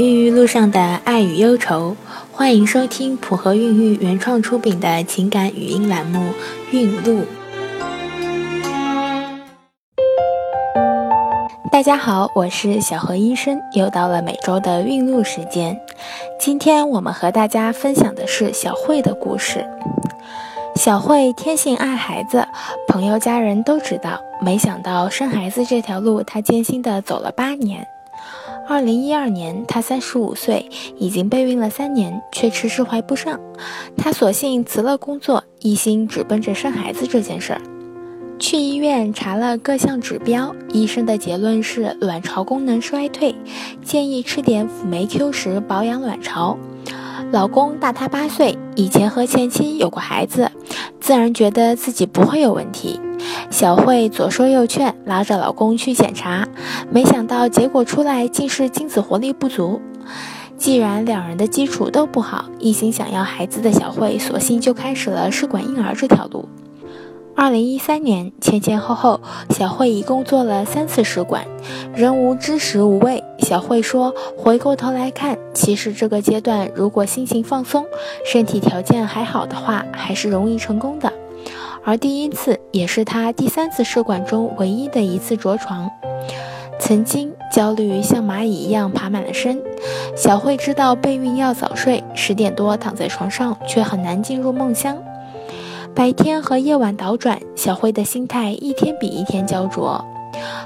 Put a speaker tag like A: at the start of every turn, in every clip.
A: 孕育路上的爱与忧愁，欢迎收听普和孕育原创出品的情感语音栏目《孕路》。大家好，我是小何医生，又到了每周的孕路时间。今天我们和大家分享的是小慧的故事。小慧天性爱孩子，朋友家人都知道。没想到生孩子这条路，她艰辛的走了八年。二零一二年，她三十五岁，已经备孕了三年，却迟迟怀不上。她索性辞了工作，一心只奔着生孩子这件事儿。去医院查了各项指标，医生的结论是卵巢功能衰退，建议吃点辅酶 Q 十保养卵巢。老公大她八岁，以前和前妻有过孩子，自然觉得自己不会有问题。小慧左说右劝，拉着老公去检查，没想到结果出来竟是精子活力不足。既然两人的基础都不好，一心想要孩子的小慧，索性就开始了试管婴儿这条路。二零一三年前前后后，小慧一共做了三次试管，仍无知食无味。小慧说：“回过头来看，其实这个阶段如果心情放松，身体条件还好的话，还是容易成功的。”而第一次也是她第三次试管中唯一的一次着床，曾经焦虑像蚂蚁一样爬满了身。小慧知道备孕要早睡，十点多躺在床上却很难进入梦乡。白天和夜晚倒转，小慧的心态一天比一天焦灼。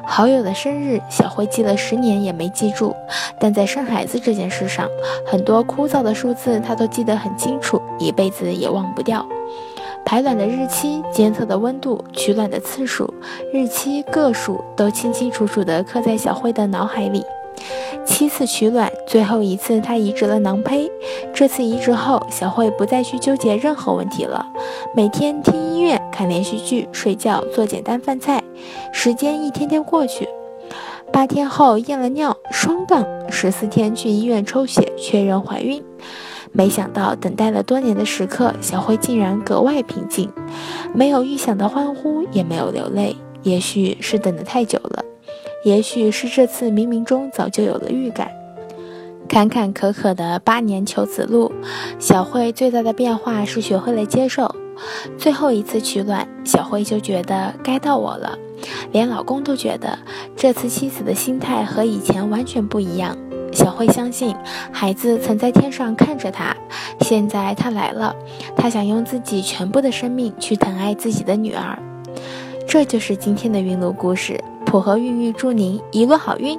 A: 好友的生日，小慧记了十年也没记住，但在生孩子这件事上，很多枯燥的数字她都记得很清楚，一辈子也忘不掉。排卵的日期、监测的温度、取卵的次数、日期个数都清清楚楚地刻在小慧的脑海里。七次取卵，最后一次她移植了囊胚。这次移植后，小慧不再去纠结任何问题了，每天听音乐、看连续剧、睡觉、做简单饭菜。时间一天天过去，八天后验了尿，双杠；十四天去医院抽血确认怀孕。没想到，等待了多年的时刻，小慧竟然格外平静，没有预想的欢呼，也没有流泪。也许是等得太久了，也许是这次冥冥中早就有了预感。坎坎坷坷的八年求子路，小慧最大的变化是学会了接受。最后一次取卵，小慧就觉得该到我了，连老公都觉得这次妻子的心态和以前完全不一样。小慧相信，孩子曾在天上看着她，现在她来了，她想用自己全部的生命去疼爱自己的女儿。这就是今天的孕路故事，普和孕育祝您一路好运。